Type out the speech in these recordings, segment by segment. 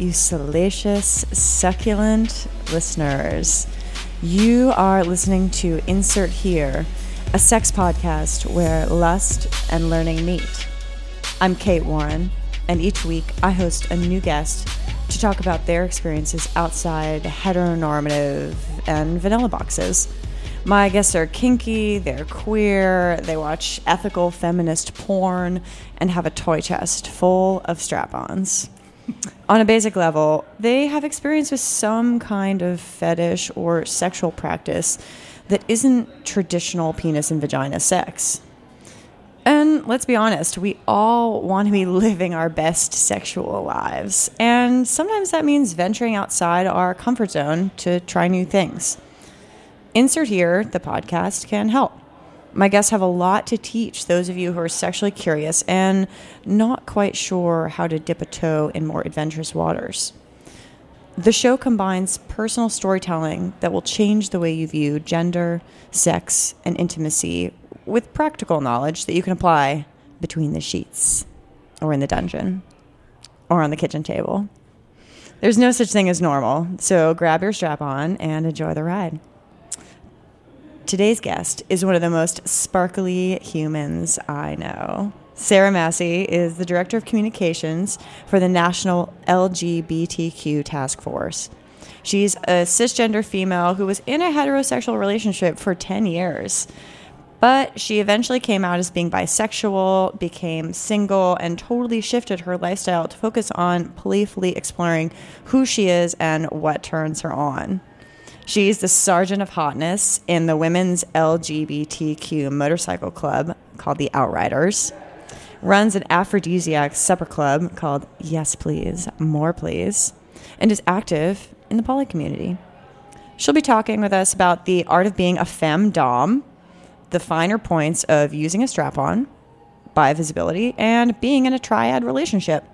you salacious, succulent listeners. You are listening to Insert Here, a sex podcast where lust and learning meet. I'm Kate Warren, and each week I host a new guest to talk about their experiences outside heteronormative and vanilla boxes. My guests are kinky, they're queer, they watch ethical feminist porn, and have a toy chest full of strap ons. On a basic level, they have experience with some kind of fetish or sexual practice that isn't traditional penis and vagina sex. And let's be honest, we all want to be living our best sexual lives. And sometimes that means venturing outside our comfort zone to try new things. Insert Here, the podcast, can help. My guests have a lot to teach those of you who are sexually curious and not quite sure how to dip a toe in more adventurous waters. The show combines personal storytelling that will change the way you view gender, sex, and intimacy with practical knowledge that you can apply between the sheets, or in the dungeon, or on the kitchen table. There's no such thing as normal, so grab your strap on and enjoy the ride. Today's guest is one of the most sparkly humans I know. Sarah Massey is the Director of Communications for the National LGBTQ Task Force. She's a cisgender female who was in a heterosexual relationship for 10 years. But she eventually came out as being bisexual, became single, and totally shifted her lifestyle to focus on playfully exploring who she is and what turns her on. She's the sergeant of hotness in the women's LGBTQ motorcycle club called the Outriders. Runs an aphrodisiac supper club called Yes Please, More Please, and is active in the poly community. She'll be talking with us about the art of being a femme dom, the finer points of using a strap on, bi visibility, and being in a triad relationship.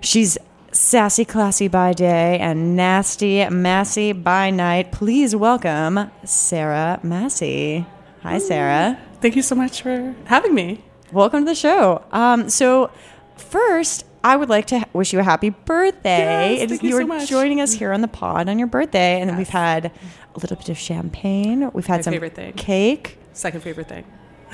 She's sassy, classy by day and nasty, massy by night. Please welcome Sarah Massey. Hi, Sarah. Thank you so much for having me. Welcome to the show. Um, so, first, I would like to wish you a happy birthday. Yes, It is- thank you you so are much. joining us here on the pod on your birthday, and Yes. we've had a little bit of champagne. We've had My some favorite thing. cake. Second favorite thing.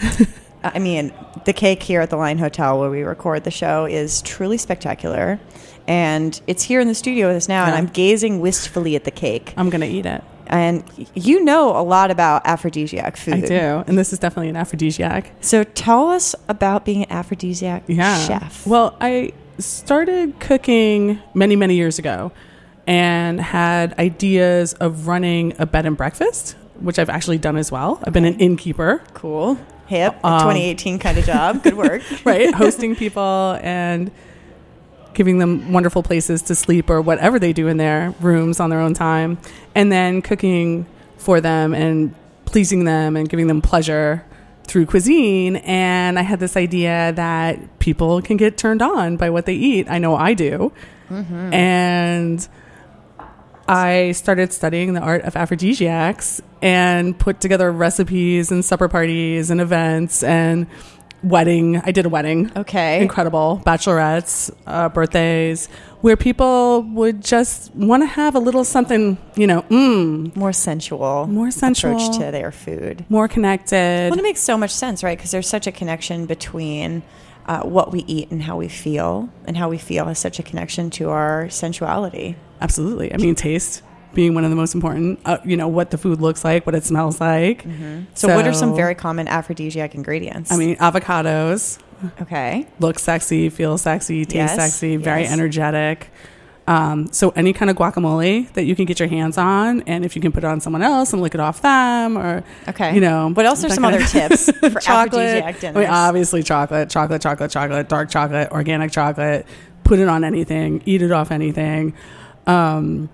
I mean, the cake here at the Line Hotel where we record the show is truly spectacular. And it's here in the studio with us now, and I'm gazing wistfully at the cake. I'm gonna eat it. And you know a lot about aphrodisiac food. I do, and this is definitely an aphrodisiac. So tell us about being an aphrodisiac Yeah. chef. Well, I started cooking many, many years ago, and had ideas of running a bed and breakfast, which I've actually done as well. I've been an innkeeper, cool, hip, Um, 2018 kind of job. Good work. right? Hosting people and giving them wonderful places to sleep or whatever they do in their rooms on their own time, and then cooking for them and pleasing them and giving them pleasure through cuisine. And I had this idea that people can get turned on by what they eat. I know I do. And I started studying the art of aphrodisiacs and put together recipes and supper parties and events and wedding. I did a wedding. Okay. Incredible. Bachelorettes, uh, birthdays, where people would just want to have a little something, you know, mm, More sensual. More sensual. approach to their food. more connected. Well, it makes so much sense, right? Because there's such a connection between uh, what we eat and how we feel, and how we feel has such a connection to our sensuality. Absolutely. I mean, taste being one of the most important, uh, you know, what the food looks like, what it smells like. So, what are some very common aphrodisiac ingredients? I mean, avocados okay. look sexy, feel sexy, taste Yes, sexy, very yes. energetic. Um, so any kind of guacamole that you can get your hands on, and if you can put it on someone else and lick it off them, or Okay. you know, What else are some other tips for chocolate. I mean, obviously chocolate, chocolate, chocolate, chocolate, dark chocolate, organic chocolate. Put it on anything, eat it off anything. Um,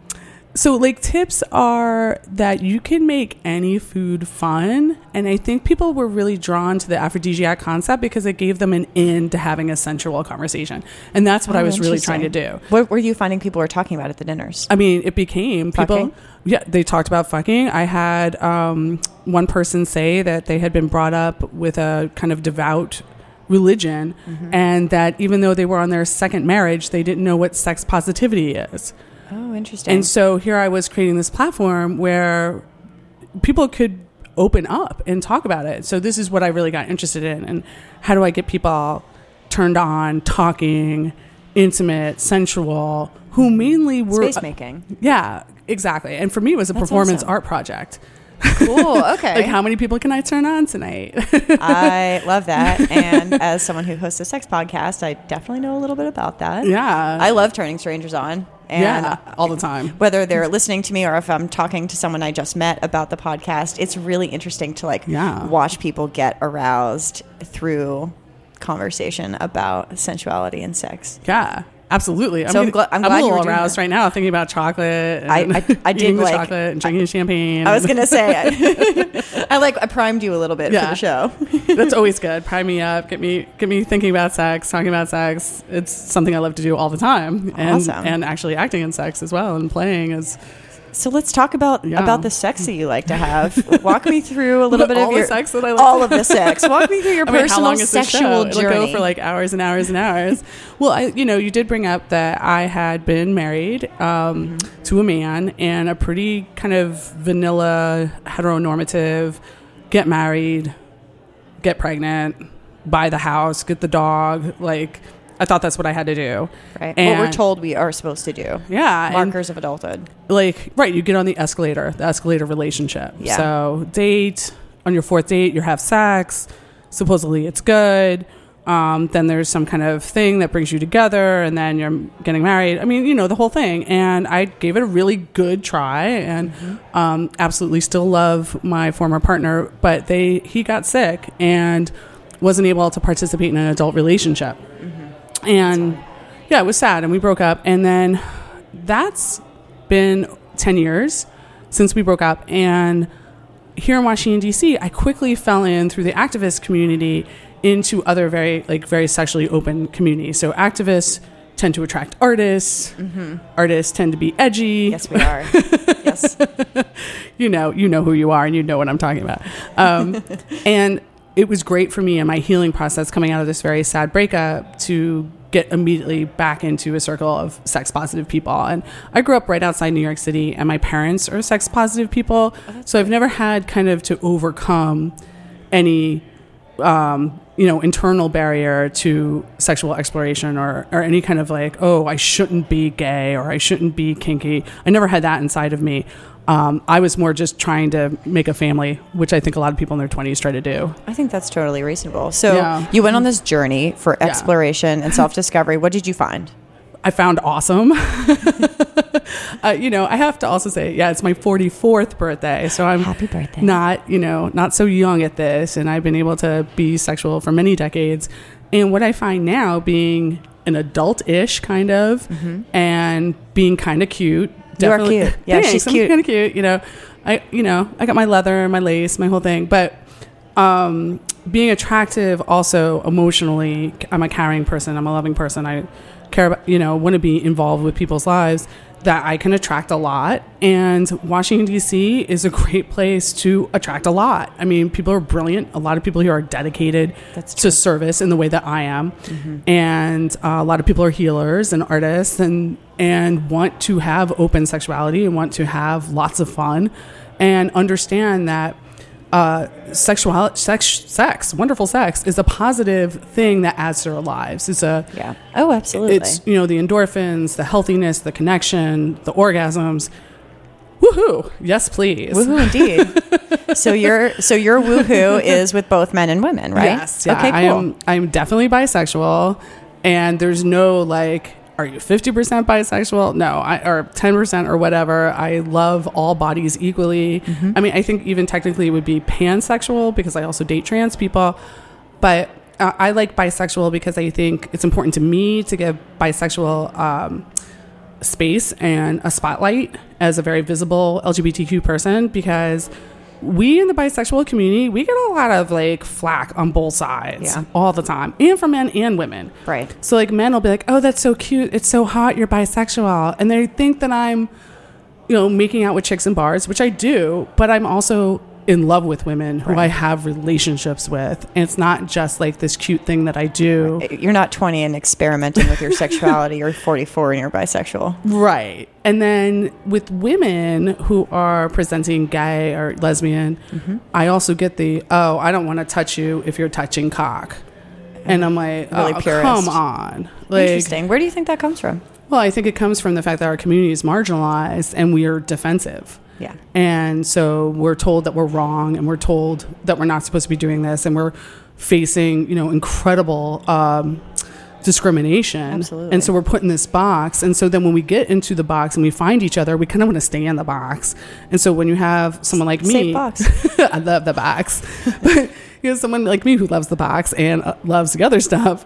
So, like, tips are that you can make any food fun. And I think people were really drawn to the aphrodisiac concept because it gave them an in to having a sensual conversation. And that's what Oh, I was really trying to do. What were you finding people were talking about at the dinners? I mean, it became people. Fucking? Yeah, they talked about fucking. I had um, one person say that they had been brought up with a kind of devout religion, Mm-hmm. and that even though they were on their second marriage, they didn't know what sex positivity is. Oh, interesting. And so here I was creating this platform where people could open up and talk about it. So this is what I really got interested in, and how do I get people turned on, talking, intimate, sensual, who mainly were Space making. yeah, exactly. And for me, it was a That's performance awesome. art project. Cool. Okay. Like, how many people can I turn on tonight? I love that. And as someone who hosts a sex podcast, I definitely know a little bit about that. yeah, I love turning strangers on. And yeah, all the time. whether they're listening to me or if I'm talking to someone I just met about the podcast, it's really interesting to like Yeah. watch people get aroused through conversation about sensuality and sex. Yeah, absolutely. So I'm getting- gla- I'm glad a little aroused right now, thinking about chocolate. And I- I- I did like- chocolate and drinking champagne. I was gonna say, I, I like I primed you a little bit for the show. That's always good. Prime me up, get me get me thinking about sex, talking about sex. It's something I love to do all the time, and Awesome. and actually acting in sex as well and playing is So let's talk about Yeah. about the sex that you like to have. Walk me through a little bit all of the your sex that I like all of the sex. Walk me through your I mean, personal how long is this sexual show? It'll journey. go for like hours and hours and hours. well, I, you know, you did bring up that I had been married um, Mm-hmm. to a man and a pretty kind of vanilla, heteronormative, get married, get pregnant, buy the house, get the dog. Like, I thought that's what I had to do. right. what we're told we are supposed to do. Yeah, Markers of adulthood. like right you get on the escalator the escalator relationship Yeah. so date on your fourth date you have sex supposedly it's good um, then there's some kind of thing that brings you together and then you're getting married i mean you know the whole thing and i gave it a really good try and um, absolutely still love my former partner but they he got sick and wasn't able to participate in an adult relationship and yeah it was sad and we broke up and then that's been 10 years since we broke up and here in washington d.c i quickly fell in through the activist community into other very like very sexually open communities. So activists tend to attract artists. Artists tend to be edgy. Yes, we are. yes. you know you know who you are and you know what i'm talking about. Um, and it was great for me in my healing process coming out of this very sad breakup to get immediately back into a circle of sex positive people and i grew up right outside new york city and my parents are sex positive people so i've never had kind of to overcome any um, you know, internal barrier to sexual exploration or, or any kind of like, oh, I shouldn't be gay or I shouldn't be kinky. I never had that inside of me. Um, I was more just trying to make a family, which I think a lot of people in their 20s try to do. I think that's totally reasonable. So Yeah. you went on this journey for Yeah. exploration and self discovery. What did you find? I found awesome. uh, you know, I have to also say, yeah, it's my 44th birthday. So I'm Happy birthday. not, you know, not so young at this. And I've been able to be sexual for many decades. And what I find now being an adult ish kind of and being kind of cute. Mm-hmm. You are cute. Yeah, Thanks, she's cute. kind of cute. You know, I, you know, I got my leather, my lace, my whole thing. But um, being attractive also emotionally i'm a caring person i'm a loving person i care about you know want to be involved with people's lives that i can attract a lot and washington d.c is a great place to attract a lot. I mean people are brilliant. A lot of people here are dedicated to service in the way that i am. And uh, a lot of people are healers and artists and and want to have open sexuality and want to have lots of fun and understand that uh, sexual sex, sex, wonderful sex, is a positive thing that adds to our lives. It's a Yeah. Oh, absolutely. it's you know the endorphins, the healthiness, the connection, the orgasms. Woohoo! Yes, please. Woohoo indeed. so your so your woohoo is with both men and women, right? Yes. Yeah, okay, cool. I am. I'm definitely bisexual, and there's no like. Are you 50% bisexual? No, I, or 10% or whatever. I love all bodies equally. Mm-hmm. I mean, I think even technically it would be pansexual because I also date trans people. But uh, I like bisexual because I think it's important to me to give bisexual um, space and a spotlight as a very visible LGBTQ person because we in the bisexual community we get a lot of like flack on both sides Yeah. all the time and from men and women Right. so like men will be like oh that's so cute it's so hot you're bisexual and they think that i'm you know making out with chicks in bars which i do but i'm also in love with women who Right. i have relationships with and it's not just like this cute thing that i do You're not 20 and experimenting with your sexuality. You're 44 and you're bisexual. Right. And then with women who are presenting gay or lesbian, Mm-hmm. I also get the, oh, I don't want to touch you if you're touching cock. And I'm like, Really oh, purist. come on. Like, Interesting. Where do you think that comes from? well, I think it comes from the fact that our community is marginalized and we are defensive. Yeah. And so we're told that we're wrong and we're told that we're not supposed to be doing this and we're facing, you know, incredible um, discrimination. Absolutely. And so we're put in this box. And so then when we get into the box and we find each other, we kind of want to stay in the box. And so when you have someone like me, Safe box. I love the box. but you know, someone like me who loves the box and uh, loves the other stuff,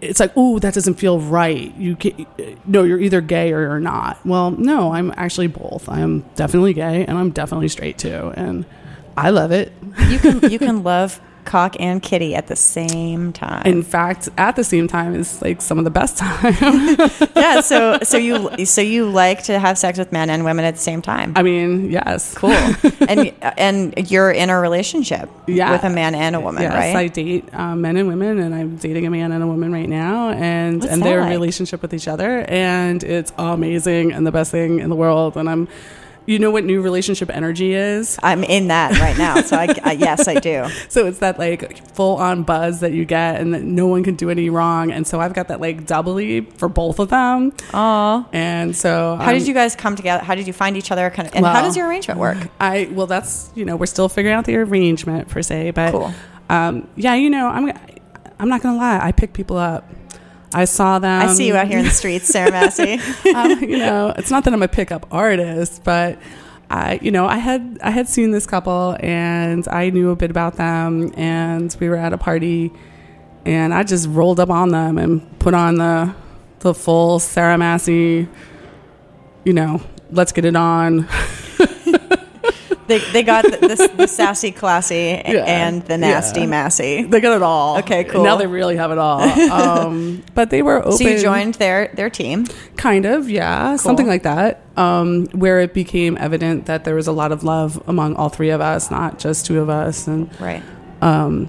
it's like, oh, that doesn't feel right. You can no, you're either gay or you're not. Well, no, I'm actually both. I'm definitely gay and I'm definitely straight too, and I love it. You can you can love cock and kitty at the same time. In fact, at the same time, is like some of the best time. yeah. So so you so you like to have sex with men and women at the same time. I mean, yes, cool. and and you're in a relationship Yeah. with a man and a woman, yes, right? I date um, men and women, and I'm dating a man and a woman right now, and What's and they're like? relationship with each other, and it's amazing and the best thing in the world. And I'm, you know, what new relationship energy is. I'm in that right now. So I, I yes, I do. So it's that like full on buzz that you get, and that no one can do any wrong. And so I've got that like doubly for both of them. Oh, And so how um, did you guys come together? How did you find each other? Kind of, and how does your arrangement work? I well, that's you know we're still figuring out the arrangement per se, but Cool. um, yeah, you know I'm I'm not gonna lie, I pick people up. I saw them. I see you out here in the streets, Sarah Massey. um, you know, it's not that I'm a pickup artist, but I, you know, I had I had seen this couple and I knew a bit about them, and we were at a party, and I just rolled up on them and put on the the full Sarah Massey, you know, let's get it on. they, they got the, the, the sassy, classy, and the nasty, Yeah. Massey. They got it all. Okay, cool. Now they really have it all. Um, but they were open. So you joined their their team. Kind of, yeah, something like that. Um, where it became evident that there was a lot of love among all three of us, not just two of us, and Right. um,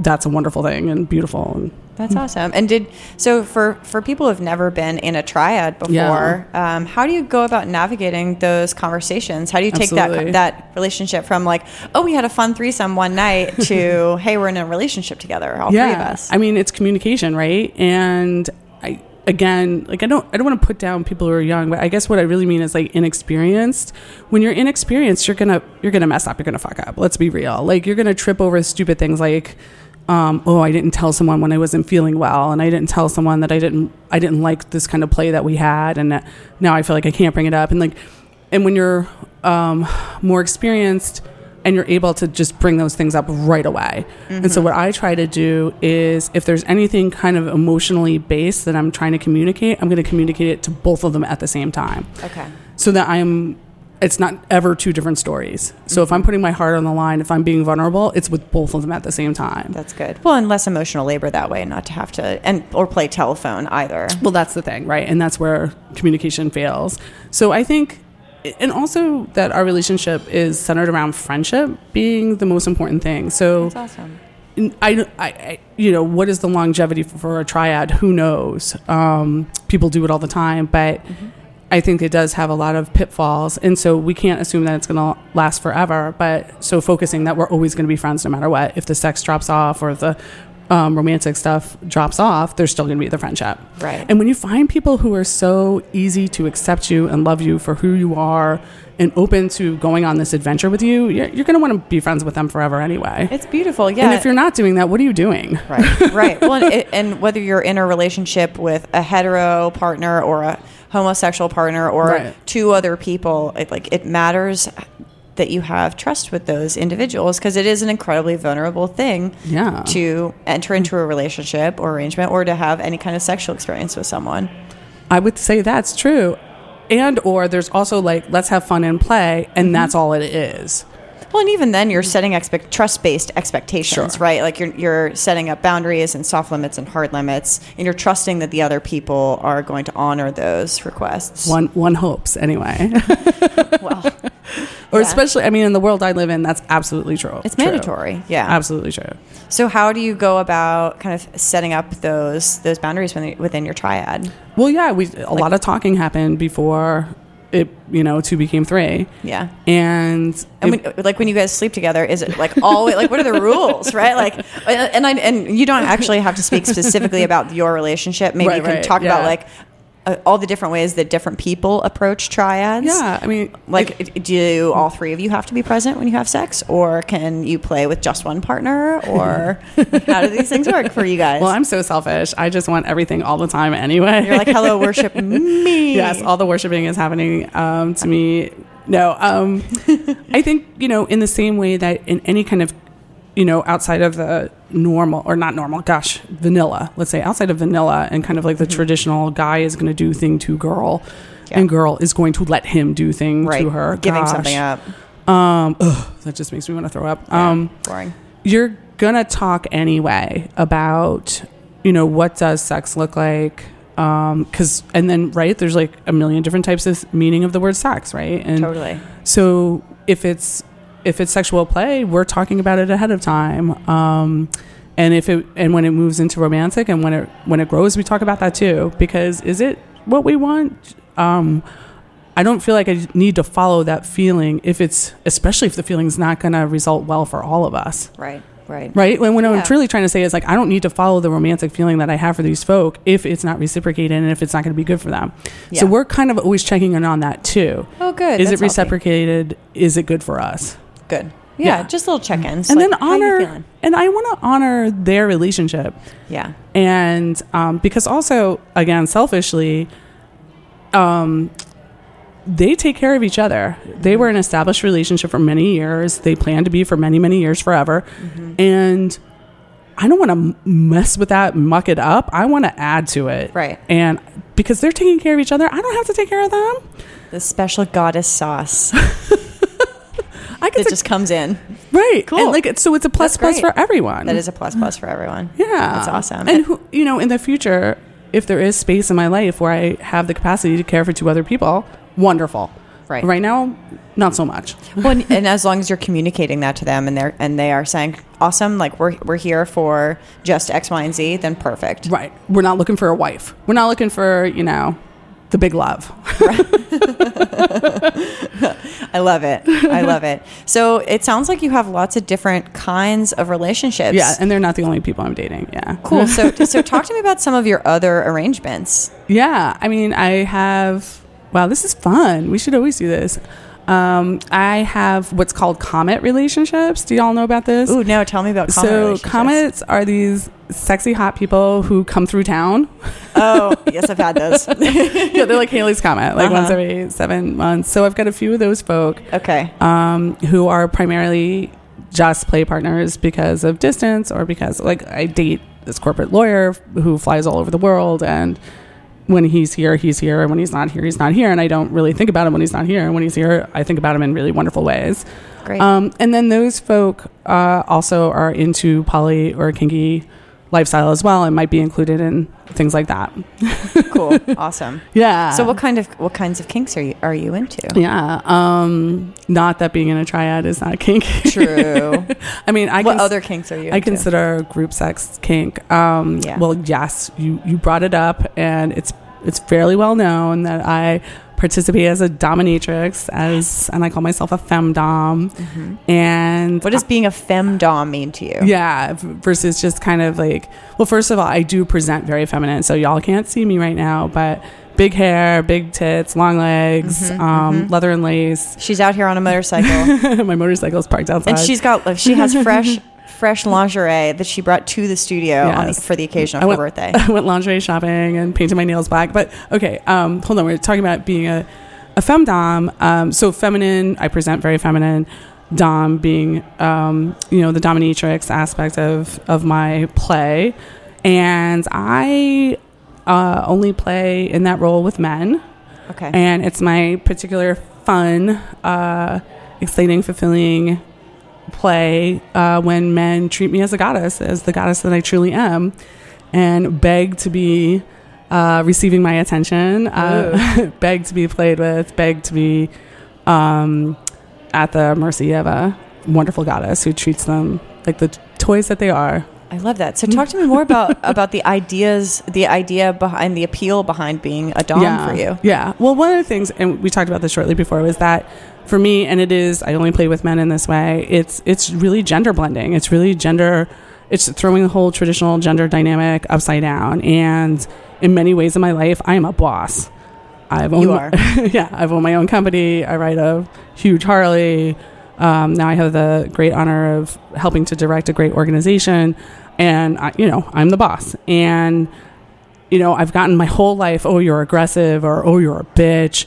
that's a wonderful thing and beautiful. And That's awesome. And did so for for people who've never been in a triad before. Yeah. Um, how do you go about navigating those conversations? How do you take Absolutely. that that relationship from like, oh, we had a fun threesome one night to hey, we're in a relationship together, all three of us. I mean, it's communication, right? And I again, like I don't I don't want to put down people who are young, but I guess what I really mean is like inexperienced. When you're inexperienced, you're gonna you're gonna mess up. You're gonna fuck up. Let's be real. Like you're gonna trip over stupid things like. Um, oh, I didn't tell someone when I wasn't feeling well, and I didn't tell someone that I didn't I didn't like this kind of play that we had, and that now I feel like I can't bring it up. And like, and when you're um, more experienced, and you're able to just bring those things up right away. And so what I try to do is if there's anything kind of emotionally based that I'm trying to communicate, I'm going to communicate it to both of them at the same time. okay. So that I'm it's not ever two different stories. So if I'm putting my heart on the line, if I'm being vulnerable, it's with both of them at the same time. That's good. Well, and less emotional labor that way, not to have to and or play telephone either. Well, that's the thing, right? And that's where communication fails. So I think, and also that our relationship is centered around friendship being the most important thing. So That's awesome. I, I, I, you know, what is the longevity for, for a triad? Who knows? Um, people do it all the time, but I think it does have a lot of pitfalls, and so we can't assume that it's going to last forever. But so focusing that we're always going to be friends no matter what. If the sex drops off or if the um, romantic stuff drops off, there's still going to be the friendship. Right. And when you find people who are so easy to accept you and love you for who you are and open to going on this adventure with you, you're, you're going to want to be friends with them forever anyway. It's beautiful. Yeah. And if you're not doing that, what are you doing? Right, right. Well, and, and whether you're in a relationship with a hetero partner or a homosexual partner or Right. two other people, it, like it matters that you have trust with those individuals because it is an incredibly vulnerable thing Yeah. to enter into a relationship or arrangement or to have any kind of sexual experience with someone. I would say that's true. And or there's also like let's have fun and play and Mm-hmm. that's all it is. Well, and even then, you're setting expect trust based expectations, Sure. right? Like you're you're setting up boundaries and soft limits and hard limits, and you're trusting that the other people are going to honor those requests. One one hopes anyway. well, or Yeah. especially I mean in the world I live in that's absolutely true. it's True. mandatory. Yeah. Absolutely true. So, how do you go about kind of setting up those those boundaries within, within your triad? Well, yeah, we a lot of talking happened before it, you know, two became three, Yeah. and And when, like when you guys sleep together, is it like always like what are the rules, right? Like, and I, and you don't actually have to speak specifically about your relationship. Maybe Right, you can right, talk about like uh, all the different ways that different people approach triads. yeah, I mean, Like, do all three of you have to be present when you have sex, or can you play with just one partner, or how do these things work for you guys? well, I'm so selfish. I just want everything all the time anyway. You're like, hello, worship me. yes, all the worshiping is happening um, to me. No, um, I think you know, in the same way that in any kind of, you know, outside of the normal or not normal, gosh, vanilla. Let's say outside of vanilla and kind of like the traditional guy is going to do thing to girl, Yeah. and girl is going to let him do thing right. to her, giving Gosh. something up. Um, ugh, that just makes me want to throw up. Yeah, Um, boring. you're gonna talk anyway about you know what does sex look like um because and then right there's like a million different types of meaning of the word sex right and Totally. so if it's if it's sexual play we're talking about it ahead of time um and if it and when it moves into romantic and when it when it grows we talk about that too because is it what we want um I don't feel like I need to follow that feeling if it's especially if the feeling's not going to result well for all of us Right. Right. right when, when Yeah. i'm truly trying to say is like i don't need to follow the romantic feeling that i have for these folk if it's not reciprocated and if it's not going to be good for them so we're kind of always checking in on that too Oh, good. is That's it healthy. reciprocated is it good for us Good. Yeah, Yeah. just little check-ins. and like, then honor feeling? and i want to honor their relationship Yeah. and um, because also again selfishly um, they take care of each other they were an established relationship for many years they plan to be for many many years forever Mm-hmm. and i don't want to mess with that muck it up i want to add to it Right. and because they're taking care of each other i don't have to take care of them The special goddess sauce i that just comes in. right Cool. and like it's- so it's a plus plus for everyone That is a plus plus for everyone. Yeah, That's awesome. And who, you know, in the future, if there is space in my life where I have the capacity to care for two other people, wonderful. Right. Right now, not so much. well, and, and as long as you're communicating that to them and they're and they are saying, "Awesome, like we're we're here for just X, Y, and Z," then perfect. Right. We're not looking for a wife. We're not looking for you know, the big love. I love it. I love it. So it sounds like you have lots of different kinds of relationships. Yeah, and they're not the only people I'm dating. Yeah. Cool. So so talk to me about some of your other arrangements. Yeah. I mean, I have. Wow, this is fun. We should always do this. Um, I have what's called comet relationships. Do y'all know about this? Ooh, no, tell me about comet so comets are these sexy hot people who come through town. Oh, yes, I've had those. yeah, they're like Halley's Comet, like Uh-huh. once every seven months. So I've got a few of those folk okay. um, who are primarily just play partners because of distance or because, like, I date this corporate lawyer who flies all over the world and when he's here, he's here, and when he's not here, he's not here. And I don't really think about him when he's not here. And when he's here, I think about him in really wonderful ways. Great. Um, and then those folk uh, also are into poly or kinky lifestyle as well and might be included in things like that. cool. Awesome. Yeah. So what kind of what kinds of kinks are you are you into? Yeah. Um, not that being in a triad is not kink. True. I mean, I what cons- other kinks are you into? I consider group sex kink. Um, Yeah. Well, yes, you you brought it up, and it's it's fairly well known that I participate as a dominatrix, as and I call myself a femdom. And Mm-hmm. What does being a femdom mean to you? yeah, versus just kind of like, well, first of all, I do present very feminine. So y'all can't see me right now, but big hair, big tits, long legs, Mm-hmm, um, leather and lace. She's out here on a motorcycle, My motorcycle's parked outside. and she's got she has fresh fresh lingerie that she brought to the studio on the, for the occasion of I her went, birthday. I went lingerie shopping and painted my nails black. But okay, um, hold on. We're talking about being a, a femdom. Um, so feminine, I present very feminine. Dom being, um, you know, the dominatrix aspect of of my play, and I uh, only play in that role with men, Okay. and it's my particular fun, uh, exciting, fulfilling play uh, when men treat me as a goddess, as the goddess that I truly am, and beg to be uh, receiving my attention, uh, beg to be played with, beg to be um, at the mercy of a wonderful goddess who treats them like the t- toys that they are. I love that. So talk to me more about about the ideas, the idea behind the appeal behind being a dom yeah. for you. Yeah. Well, one of the things, and we talked about this shortly before, was that for me, and it is, I only play with men in this way. It's it's really gender blending. It's really gender. It's throwing the whole traditional gender dynamic upside down. And in many ways in my life, I am a boss. I've owned You my- are. yeah, I've owned my own company. I ride a huge Harley. Um, now I have the great honor of helping to direct a great organization, and I, you know I'm the boss. And you know I've gotten my whole life, oh you're aggressive or oh you're a bitch,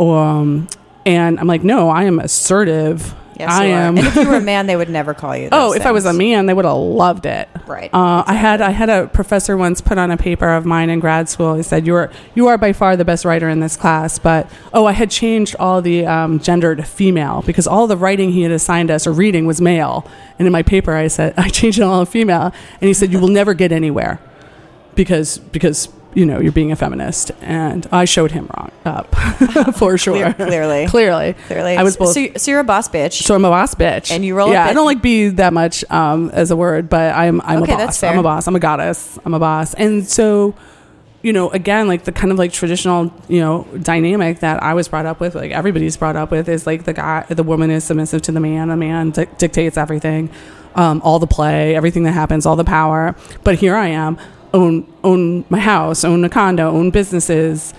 um, and I'm like no, I am assertive. Yes, I am. And if you were a man, they would never call you. Oh, if I was a man, they would have loved it. right? Uh, I had I had a professor once put on a paper of mine in grad school. He said, "You are you are by far the best writer in this class." But oh, I had changed all the um, gender to female because all the writing he had assigned us or reading was male. And in my paper, I said I changed it all to female. And he said, "You will never get anywhere because because you know you're being a feminist." And I showed him wrong up for sure. Clear- clearly. clearly, Clearly, I was both. So, so you're a boss bitch. So I'm a boss bitch, And you roll Yeah, up I don't like be that much um, as a word, but I'm I'm Okay, a boss. I'm a boss. I'm a goddess. I'm a boss. And so, you know, again, like the kind of like traditional, you know, dynamic that I was brought up with, like everybody's brought up with, is like the guy, the woman is submissive to the man. The man dic- dictates everything, um, all the play, everything that happens, all the power. But here I am, own own my house, own a condo, own businesses.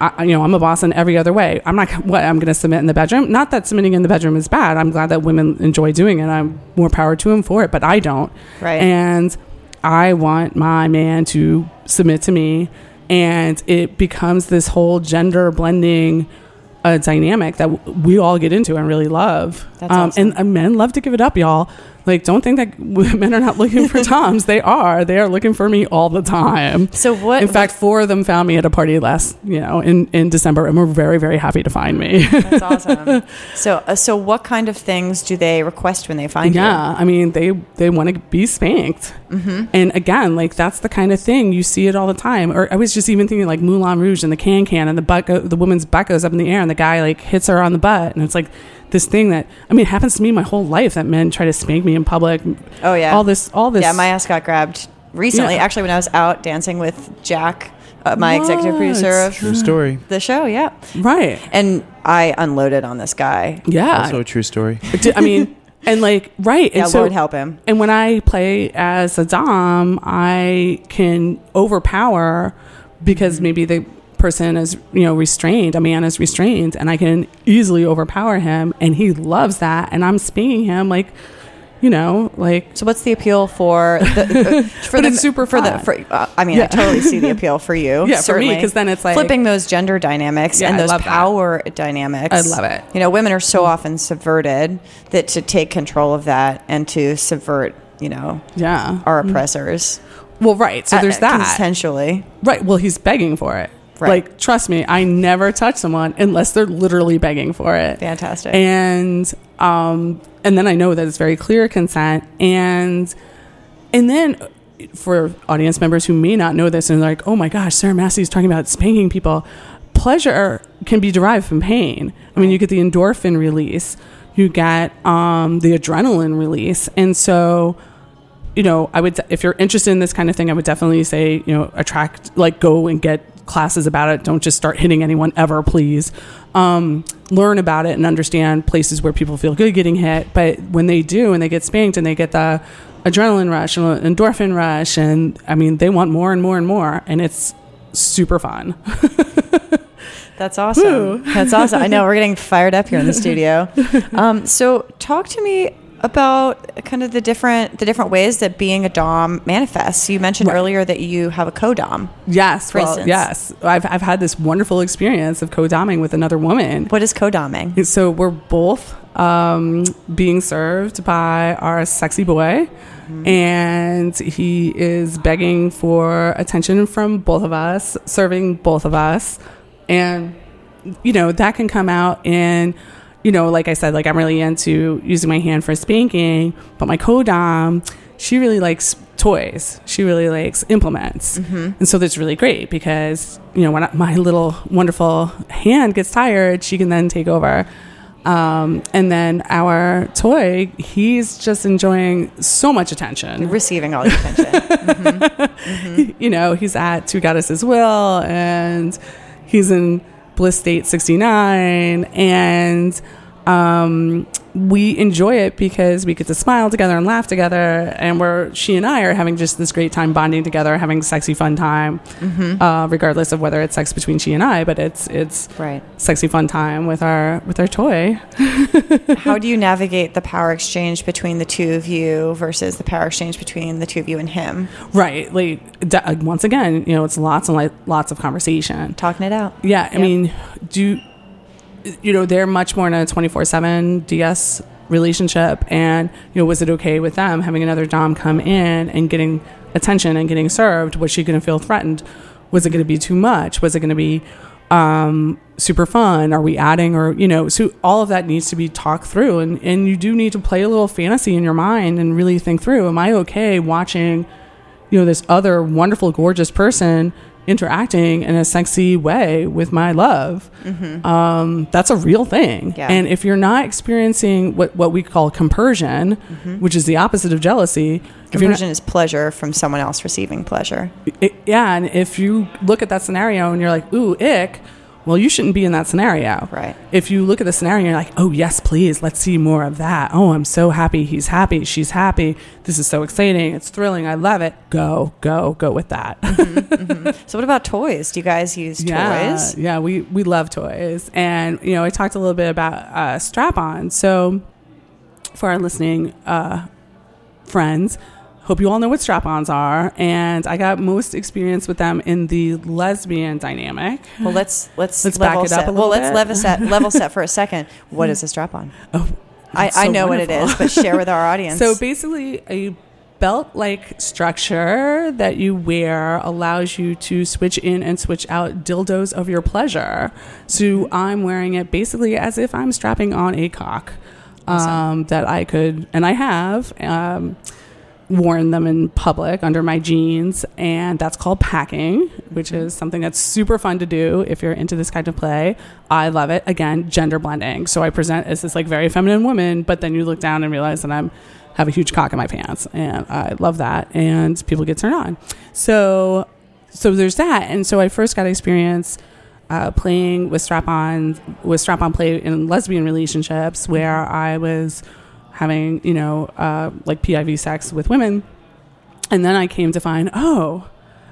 I, you know, I'm a boss in every other way. I'm not what I'm going to submit in the bedroom. Not that submitting in the bedroom is bad. I'm glad that women enjoy doing it. I'm more power to them for it, but I don't. Right. And I want my man to submit to me, and it becomes this whole gender blending uh, dynamic that we all get into and really love. That's um, awesome. And uh, men love to give it up, y'all. Like, don't think that men are not looking for doms. they are. They are looking for me all the time. so what? In fact, four of them found me at a party last, you know, in, in December, and were very, very happy to find me. that's awesome. So, uh, so what kind of things do they request when they find you? yeah, I mean, they they want to be spanked, mm-hmm. and again, like that's the kind of thing you see it all the time. Or I was just even thinking like Moulin Rouge and the can can, and the butt go, the woman's butt goes up in the air, and the guy like hits her on the butt, and it's like this thing that I mean it happens to me my whole life that men try to spank me in public. Oh yeah. all this, all this. Yeah, my ass got grabbed recently. Yeah. Actually, when I was out dancing with Jack, uh, my executive producer of True story. the show. Yeah, right. and I unloaded on this guy. Yeah, Also a true story. I mean, and like right, and Yeah, so Lord help him. And when I play as a Dom, I can overpower because maybe the person is, you know, restrained, a man is restrained, and I can easily overpower him. And he loves that. And I'm spanking him like, you know, like, So, what's the appeal for the uh, for But the it's super for the for? Uh, I mean, I totally see the appeal for you. Yeah, for me, certainly. 'cause then it's like- flipping those gender dynamics Yeah, and those love that. power dynamics. I love it. You know, women are so often subverted that to take control of that and to subvert, you know, yeah. our oppressors. Well, right. So uh, there's that. consensually. Right. Well, he's begging for it. Right. Like, trust me, I never touch someone unless they're literally begging for it. Fantastic. and um and then i know that it's very clear consent and and then for audience members who may not know this and like oh my gosh sarah massey is talking about spanking people pleasure can be derived from pain i mean you get the endorphin release you get um the adrenaline release and so you know, I would if you're interested in this kind of thing, I would definitely say, you know, attract like go and get classes about it. Don't just start hitting anyone ever, please. Um, learn about it and understand places where people feel good getting hit. But when they do and they get spanked and they get the adrenaline rush and endorphin rush, and I mean, they want more and more and more, and it's super fun. That's awesome. That's awesome. I know we're getting fired up here in the studio. Um, so, talk to me about kind of the different the different ways that being a dom manifests. You mentioned Right. earlier that you have a co-dom. Yes, For well, instance. yes. I've I've had this wonderful experience of co-doming with another woman. What is co-doming? So we're both um, being served by our sexy boy, and he is begging for attention from both of us, serving both of us, and you know that can come out in you know like i said like i'm really into using my hand for spanking but my co-dom she really likes toys. She really likes implements. And so that's really great because you know when I- my little wonderful hand gets tired she can then take over. Um, and then our toy he's just enjoying so much attention. Receiving all the attention. you know, he's at Two Goddesses Will and he's in Bliss State 69. And um, we enjoy it because we get to smile together and laugh together. And we're, she and I are having just this great time bonding together, having sexy fun time, uh, regardless of whether it's sex between she and I, but it's, it's right. sexy fun time with our, with our toy. How do you navigate the power exchange between the two of you versus the power exchange between the two of you and him? Right. Like, d- uh, once again, you know, it's lots and li- lots of conversation. Talking it out. Yeah, I Yep. mean, do you know they're much more in a twenty four seven DS relationship, and you know, was it okay with them having another dom come in and getting attention and getting served? Was she going to feel threatened? Was it going to be too much? Was it going to be um, super fun? Are we adding or you know? So all of that needs to be talked through, and and you do need to play a little fantasy in your mind and really think through: Am I okay watching? you know this other wonderful gorgeous person interacting in a sexy way with my love um, that's a real thing Yeah. and if you're not experiencing what, what we call compersion which is the opposite of jealousy you're not- is pleasure from someone else receiving pleasure. it- yeah and if you look at that scenario and you're like ooh ick well you shouldn't be in that scenario. Right. if you look at the scenario and you're like oh yes please let's see more of that. Oh i'm so happy. He's happy. She's happy. This is so exciting. It's thrilling. I love it. Go go go with that. So what about toys? Do you guys use yeah, toys? Yeah, we we love toys, and you know, I talked a little bit about uh, strap-on. So, for our listening uh, friends, hope you all know what strap-ons are, and I got most experience with them in the lesbian dynamic. Well, let's let's Let's back level it up set. a well, little let's bit. level set level set for a second. What is a strap on? Oh, I, that's I so know what it is, but share with our audience. So basically, a belt like structure that you wear allows you to switch in and switch out dildos of your pleasure. So I'm wearing it basically as if I'm strapping on a cock um, that I could, and I have. Um, worn them in public under my jeans and that's called packing which is something that's super fun to do if you're into this kind of play. I love it. Again gender blending. So i present as this like very feminine woman but then you look down and realize that i'm have a huge cock in my pants and i love that and people get turned on. So so there's that. And so i first got experience uh, playing with strap-on with strap-on play in lesbian relationships where i was having you know uh, like piv sex with women. And then i came to find oh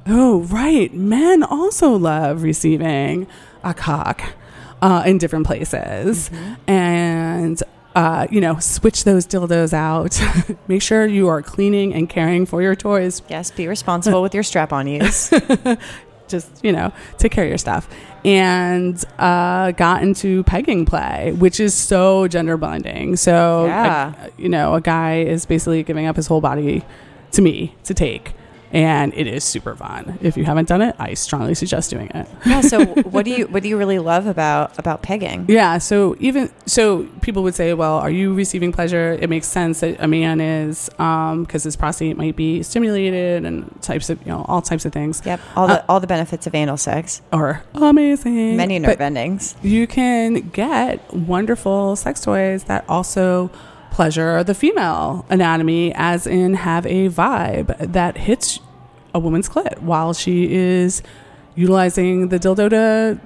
oh right men also love receiving a cock uh, in different places. And uh, you know switch those dildos out. Make sure you are cleaning and caring for your toys. Yes, be responsible with your strap on use. just you know take care of your stuff. And uh, got into pegging play which is so gender blending. So Yeah. you know a guy is basically giving up his whole body to me to take and it is super fun if you haven't done it i strongly suggest doing it yeah. So what do you what do you really love about about pegging? yeah so even so people would say well are you receiving pleasure it makes sense that a man is um, because his prostate might be stimulated and types of you know all types of things Yep. All the uh, all the benefits of anal sex. are amazing Many nerve endings. you can get wonderful sex toys that also pleasure the female anatomy, as in have a vibe that hits a woman's clit while she is utilizing the dildo to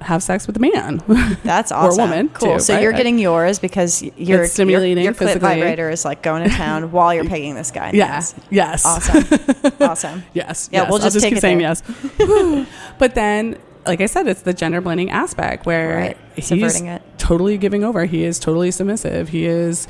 have sex with a man. That's awesome. Or awesome. woman, cool. too, so right? you're getting yours because your It's stimulating your, your clit physically. vibrator is like going to town while you're pegging this guy. yeah. ass. Yes. Awesome. awesome. Yes. Yeah, yes. we'll just take keep saying yes. but then, like I said, it's the gender blending aspect where Right. he's Subverting it. totally giving over. He is totally submissive. He is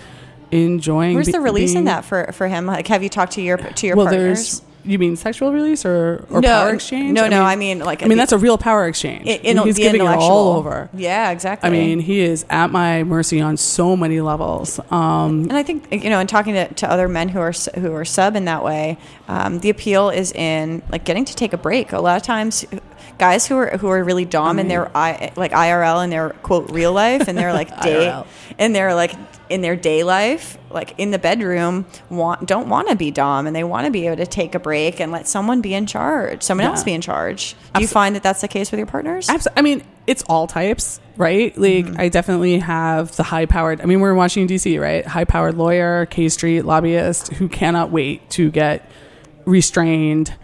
enjoying. Where's be- the release in that for for him? Like, have you talked to your to your well, partners? You mean sexual release or, or no, power exchange? No, no. I mean, like I mean that's a real power exchange. in he's giving it all over. Yeah, exactly. I mean, he is at my mercy on so many levels. Um, and I think you know, in talking to, to other men who are who are sub in that way, um, the appeal is in like getting to take a break. A lot of times, guys who are who are really dom in their I, like IRL in their quote real life and they're like IRL. and their like in their day life, like in the bedroom, want don't want to be dom and they want to be able to take a break and let someone be in charge, someone Yeah. else be in charge. Do you find that that's the case with your partners? Abso- I mean, it's all types, right? Like, Mm-hmm. I definitely have the high powered. I mean, we're in Washington D.C., right? High powered lawyer, K Street lobbyist who cannot wait to get restrained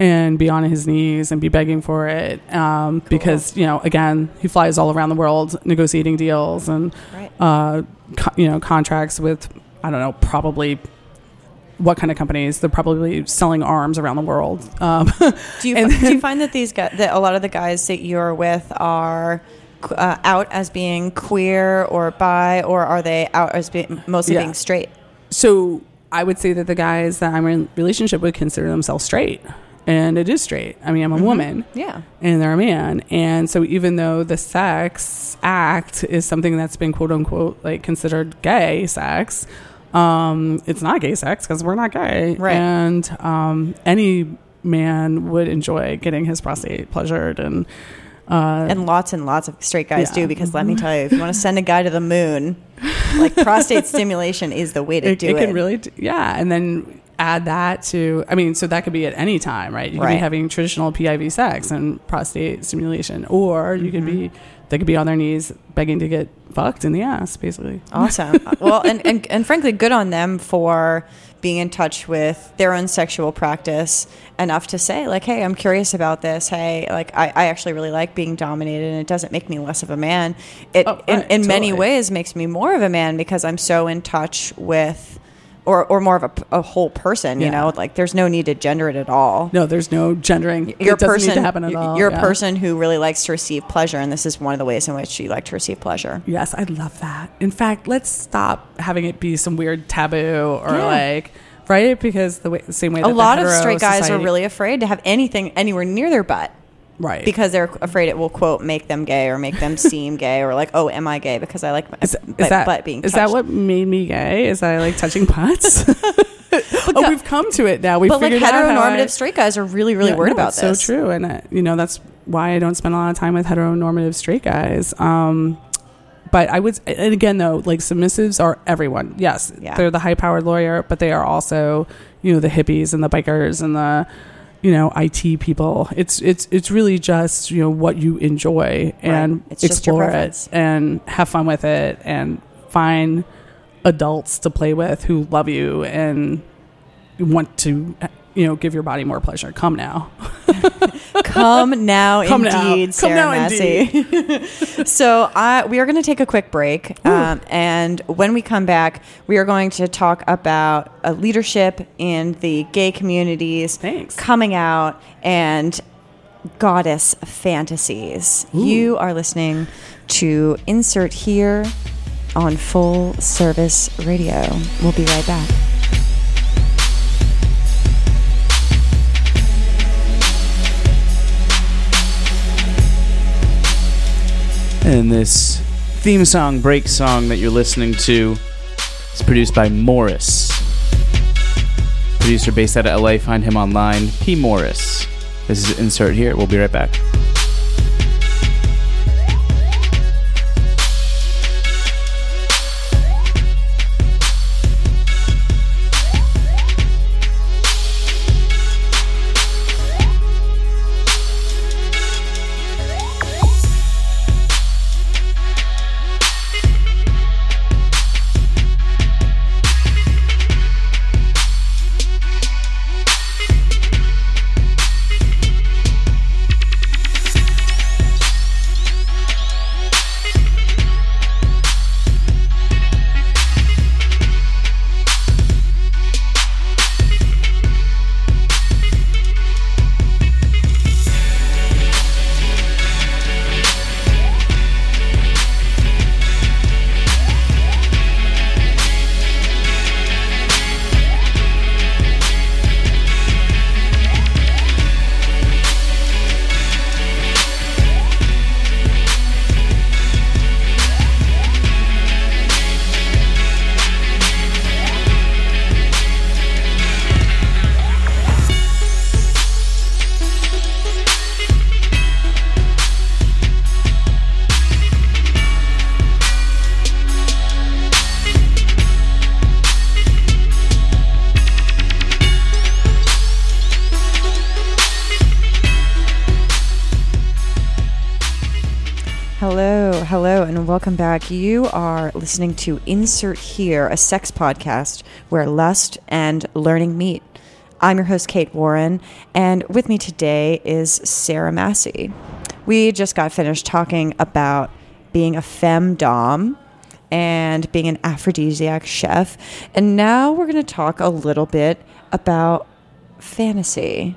and be on his knees and be begging for it um, because you know again he flies all around the world negotiating deals and Right. uh, co- you know contracts with I don't know probably what kind of companies they're probably selling arms around the world um, Do you, And do you find that these guys, that a lot of the guys that you're with are uh, out as being queer or bi, or are they out as being mostly Yeah. being straight? So I would say that the guys that I'm in relationship with consider themselves straight, and it is straight. I mean, I'm a woman, Yeah. and they're a man, and so even though the sex act is something that's been quote unquote like considered gay sex, um, it's not gay sex because we're not gay, Right. And um, any man would enjoy getting his prostate pleasured and. Uh, And lots and lots of straight guys Yeah. do because let me tell you, if you want to send a guy to the moon, like prostate stimulation is the way to it, do it it. can really d- yeah and then add that to i mean so that could be at any time right you could be having traditional piv sex and prostate stimulation or you could be mm-hmm. they could be on their knees begging to get fucked in the ass basically Awesome. well, and, and, and frankly, good on them for being in touch with their own sexual practice enough to say, like, hey, I'm curious about this. Hey, like, I, I actually really like being dominated, and it doesn't make me less of a man. It, Oh, in, right, in many totally. ways, makes me more of a man because I'm so in touch with. Or, or more of a, a whole person, you know, like there's no need to gender it at all. no there's no gendering doesn't person. need to happen at you're- all You're a yeah. person who really likes to receive pleasure, and this is one of the ways in which you like to receive pleasure. yes i love that in fact let's stop having it be some weird taboo or Yeah. like right because the way the same way A lot of straight guys are really afraid to have anything anywhere near their butt. Right because they're afraid it will quote make them gay or make them seem gay or like oh am I gay because I like my, Is, is that butt being is touched. that what made me gay? Is that I like touching butts? oh, we've come to it now. We but like figured out heteronormative I- straight guys are really really Yeah, worried no, about it's this. So true, and uh, you know that's why I don't spend a lot of time with heteronormative straight guys. Um, but I would, and again though, like submissives are everyone. Yes, Yeah. they're the high-powered lawyer, but they are also you know the hippies and the bikers and the you know IT people. It's it's it's really just you know what you enjoy and just explore it and have fun with it and find adults to play with who love you and want to you know give your body more pleasure. Come now. Come now, Come now. indeed, Come Sarah now, Massey. so I, we are going to take a quick break, um, and when we come back, we are going to talk about uh, leadership in the gay communities, Thanks. coming out, and goddess fantasies. You are listening to Insert Here on Full Service Radio. We'll be right back. And this theme song, break song that you're listening to is produced by Morris. Producer based out of LA. Find him online. P. Morris. This is insert here. We'll be right back. Welcome back. You are listening to Insert Here, a sex podcast where lust and learning meet. I'm your host, Kate Warren, and with me today is Sarah Massey. We just got finished talking about being a femdom and being an aphrodisiac chef, and now we're going to talk a little bit about fantasy.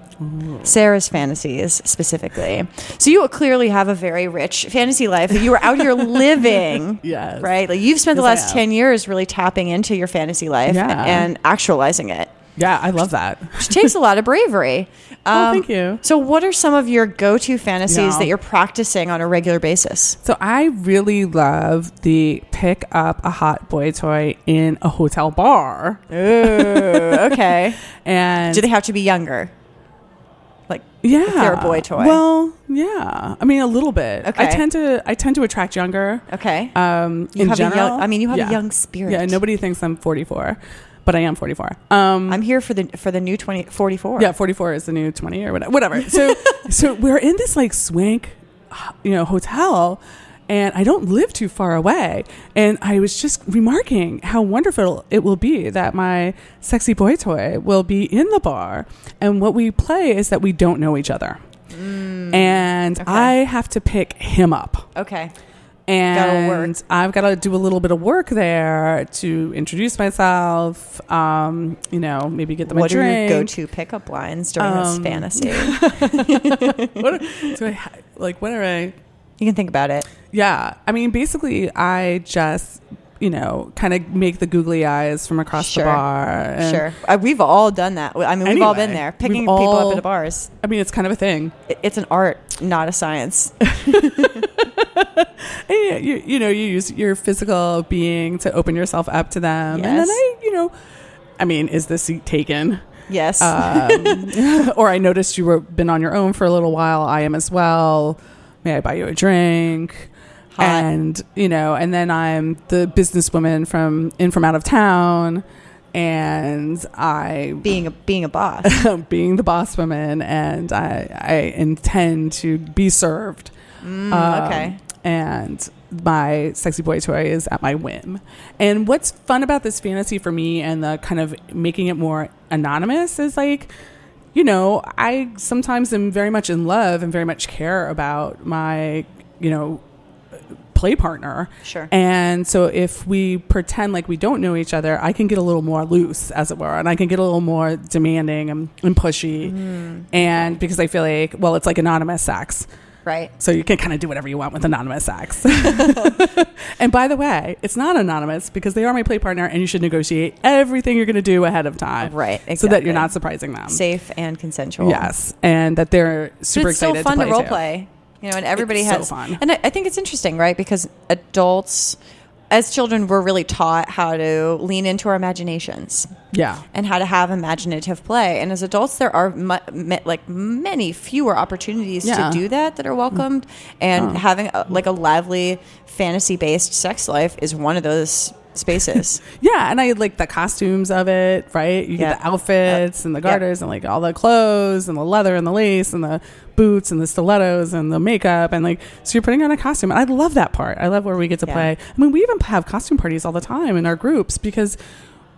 Sarah's fantasies specifically. So you clearly have a very rich fantasy life you were out here living. Yes. Right? Like you've spent the Yes, I last 10 years really tapping into your fantasy life Yeah. and actualizing it. Yeah, I love that. Which takes a lot of bravery. Oh, Um, thank you. So what are some of your go-to fantasies Yeah. that you're practicing on a regular basis? So I really love the pick up a hot boy toy in a hotel bar. Ooh, okay. And Do they have to be younger? Like yeah, they're a boy toy? Well, yeah. I mean, a little bit. Okay. I tend to I tend to attract younger. okay. Um, You in have a young- general, I mean, you have a young spirit. Yeah, nobody thinks I'm 44, but I am 44. Um, I'm here for the for the new 20 44. Yeah, 44 is the new 20 or whatever. whatever. So, so we're in this like swank, you know, hotel, and I don't live too far away. And I was just remarking how wonderful it will be that my sexy boy toy will be in the bar. And what we play is that we don't know each other. and okay. I have to pick him up. Okay. And. I've got to do a little bit of work there to introduce myself. Um, you know, maybe get them What a are drink. your go-to pickup lines during this Um, fantasy? what do I like? What are I? You can think about it. Yeah, I mean, basically, I just you know kind of make the googly eyes from across Sure. the bar. and- sure. Uh, we've all done that. I mean, we've all been there, picking we've people up all- at the bars. I mean, it's kind of a thing. It- It's an art, not a science. You, you, know, you use your physical being to open yourself up to them, and then I, you know, I mean, is the seat taken? Yes. um, or I noticed you were been on your own for a little while. I am as well. May I buy you a drink? Hot. And you know, and then I'm the businesswoman from in from out of town, and I being a being a boss. being the boss woman, and I I intend to be served. Mm, Um, okay. And my sexy boy toy is at my whim. And what's fun about this fantasy for me and the kind of making it more anonymous is like, you know, I sometimes am very much in love and very much care about my, you know, play partner. Sure. And so if we pretend like we don't know each other, I can get a little more loose, as it were, and I can get a little more demanding and, and pushy. Mm. And because I feel like, well, it's like anonymous sex. Right. So you can kind of do whatever you want with anonymous sex. and by the way, it's not anonymous because they are my play partner and you should negotiate everything you're going to do ahead of time. Right, So that you're not surprising them. Safe and consensual. Yes. And that they're super but it's so fun to to, role too. play. You know, and everybody It's so has fun. And I, I think it's interesting, right? Because adults as children we're really taught how to lean into our imaginations Yeah. and how to have imaginative play. And as adults, there are mu- ma- like many fewer opportunities Yeah. to do that that are welcomed. And having a, like a lively fantasy based sex life is one of those spaces. Yeah, and I like the costumes of it, right? You Yeah. get the outfits and the Yeah. garters and like all the clothes and the leather and the lace and the boots and the stilettos and the makeup and like so you're putting on a costume. And I love that part. I love where we get to Yeah. play. I mean, we even have costume parties all the time in our groups because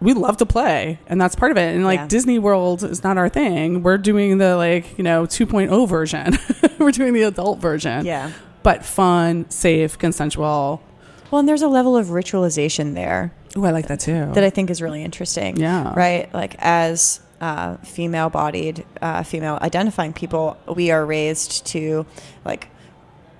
we love to play and that's part of it. And like Yeah. Disney World is not our thing. We're doing the like, you know, 2.0 version. We're doing the adult version. yeah. But fun, safe, consensual. Well, and there's a level of ritualization there Oh, I like that too. that I think is really interesting. Yeah. Right? Like, as uh, female bodied, uh, female identifying people, we are raised to, like,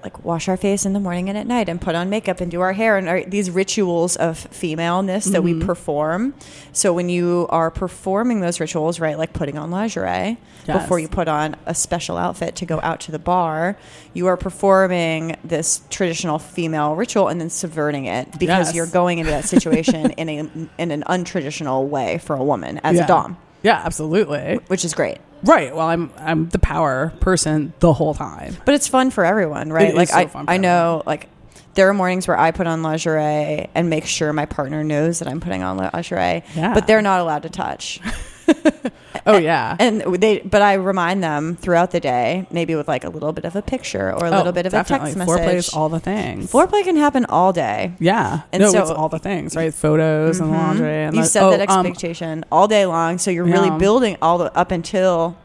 like wash our face in the morning and at night and put on makeup and do our hair and our, these rituals of femaleness that we perform. So when you are performing those rituals, right, like putting on lingerie Yes. before you put on a special outfit to go out to the bar, you are performing this traditional female ritual and then subverting it because Yes. you're going into that situation in a in an untraditional way for a woman as yeah. a dom, Yeah, absolutely. which is great. Right. Well, I'm I'm the power person the whole time. But it's fun for everyone, right? It like so I, fun for I know, like there are mornings where I put on lingerie and make sure my partner knows that I'm putting on lingerie, Yeah. but they're not allowed to touch. Oh yeah. And they, but I remind them throughout the day, maybe with like a little bit of a picture or a little Oh, bit of definitely. a text message. Foreplay is all the things. Foreplay can happen all day. Yeah. And no, so- it's all the things, right? Photos and Mhm. laundry. And you the- set oh, that um, expectation all day long, so you're really Yeah. building all the up until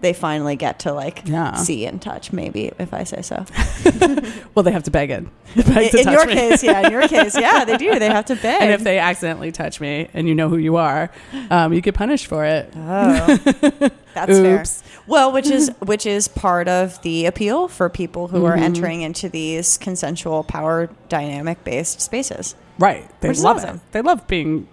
they finally get to like Yeah. see and touch. Maybe if I say so. well, they have to beg it. Beg in touch your me. case, yeah. In your case, yeah, they do. They have to beg. And if they accidentally touch me and you know who you are, um, you get punished for it. Oh, that's fair. Oops. Well, which is which is part of the appeal for people who are Mhm. entering into these consensual power dynamic based spaces. Right. They love awesome. it. They love being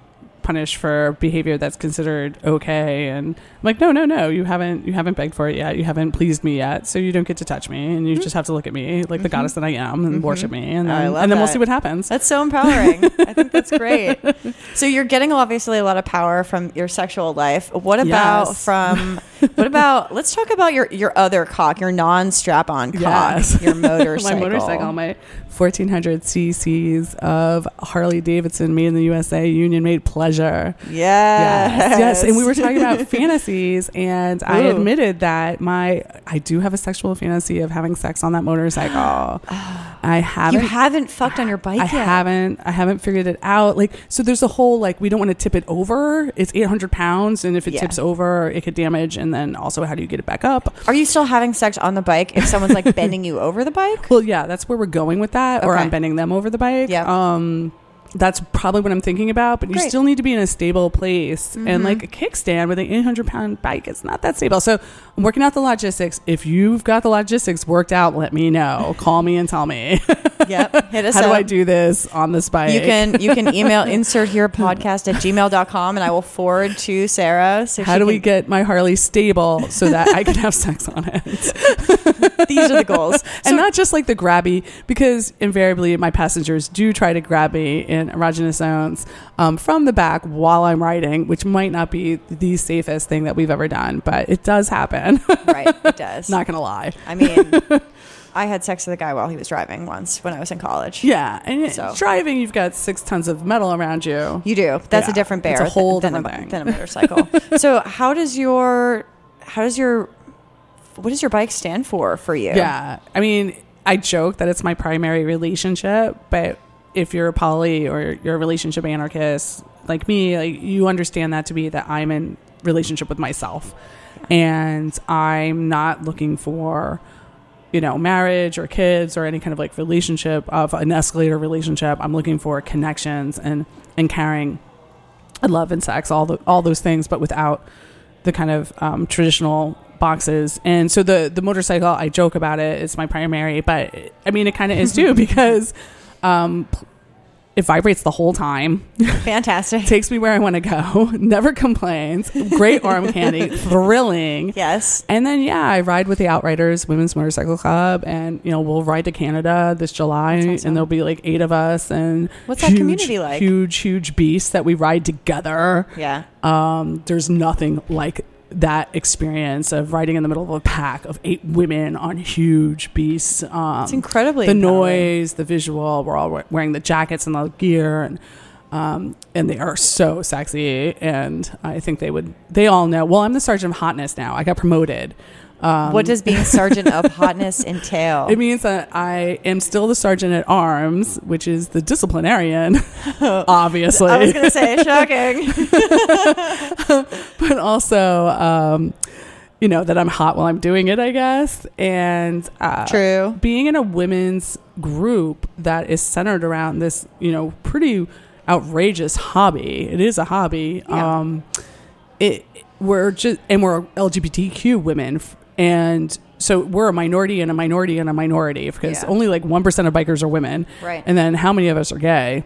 punished for behavior that's considered okay. And I'm like, no, no, no. You haven't you haven't begged for it yet. You haven't pleased me yet. So you don't get to touch me. And you just have to look at me like the Mhm. goddess that I am and Mhm. worship me. And I then, and then we'll see what happens. That's so empowering. I think that's great. So you're getting obviously a lot of power from your sexual life. What about Yes. from what about let's talk about your your other cock, your non-strap-on cock, Yes. your motorcycle. my motorcycle, my 1400 cc's of Harley Davidson made in the USA Union made pleasure. Yes. Yes, yes. And we were talking about fantasies, and I admitted that my I do have a sexual fantasy of having sex on that motorcycle. Oh, I haven't. You haven't fucked on your bike yet. I yet. haven't. I haven't figured it out. Like, so there's a whole like we don't want to tip it over. It's 800 pounds, and if it Yeah. tips over, it could damage. And then also, how do you get it back up? Are you still having sex on the bike if someone's like bending you over the bike? Well, yeah, that's where we're going with that, or Okay. I'm bending them over the bike. Yeah. Um, that's probably what I'm thinking about. But you Great. still need to be in a stable place, Mhm. and like a kickstand with an 800 pound bike, it's not that stable. So I'm working out the logistics. If you've got the logistics worked out, let me know. Call me and tell me Yep. Hit us up. how up. do I do this on this bike. You can you can email insert here podcast at gmail.com and I will forward to Sarah. So How do we get my Harley stable so that I can have sex on it? these are the goals. and not just like the grabby, because invariably my passengers do try to grab me erogenous zones um, from the back while I'm riding, which might not be the safest thing that we've ever done, but it does happen. right, it does. not gonna lie. I mean, I had sex with a guy while he was driving once when I was in college. Yeah, and So. driving, you've got six tons of metal around you. You do. That's Yeah, a different bear it's a whole than, different a, thing. than a motorcycle. so how does your how does your what does your bike stand for for you? Yeah. I mean, I joke that it's my primary relationship, but if you're a poly or you're a relationship anarchist like me, like you understand that to be that I'm in relationship with myself. And I'm not looking for you know, marriage or kids or any kind of like relationship of an escalator relationship. I'm looking for connections and and carrying love and sex, all the all those things, but without the kind of um, traditional boxes. And so the the motorcycle, I joke about it. It's my primary, but I mean, it kind of is too because um, it vibrates the whole time. Fantastic. Takes me where I want to go. Never complains. Great arm candy. Thrilling. Yes. And then yeah, I ride with the Outriders Women's Motorcycle Club, and you know we'll ride to Canada this July, awesome. and there'll be like eight of us, and What's that community like? Huge, huge beast that we ride together. Yeah. Um, there's nothing like that experience of riding in the middle of a pack of eight women on huge beasts. Um, It's incredibly the noise, the visual. We're all wearing the jackets and the gear, and um, and they are so sexy. And I think they would. They all know. Well, I'm the sergeant of hotness now. I got promoted. Um, what does being sergeant of hotness entail? it means that I am still the sergeant at arms, which is the disciplinarian, obviously. I was going to say shocking. but also um, you know that i'm hot while i'm doing it i guess and uh, True. being in a women's group that is centered around this you know pretty outrageous hobby it is a hobby Yeah. um it we're just and we're lgbtq women and so we're a minority and a minority and a minority because Yeah. only like 1% of bikers are women Right. and then how many of us are gay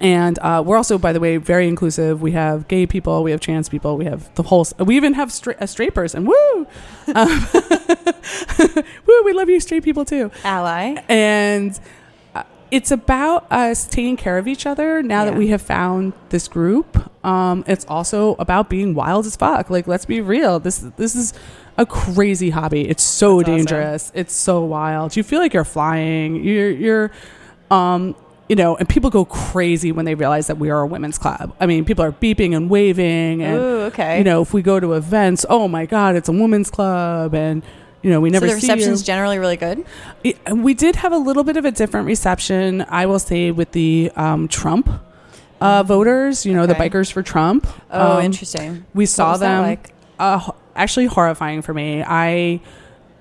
and uh, we're also by the way very inclusive we have gay people we have trans people we have the whole we even have stra- a straight person woo um, woo we love you straight people too Ally. and it's about us taking care of each other now that we have found this group. Um, it's also about being wild as fuck. Like let's be real. This this is a crazy hobby. It's so That's awesome. dangerous. It's so wild. You feel like you're flying. You're you're um you know, and people go crazy when they realize that we are a women's club. I mean, people are beeping and waving, and Ooh, okay. you know, if we go to events, oh my god, it's a women's club, and you know, we never so the see reception's generally really good. It- we did have a little bit of a different reception, I will say, with the um, Trump uh, voters. You know, the bikers for Trump. Oh, Um, interesting. We saw them. like? Uh, actually, horrifying for me. I.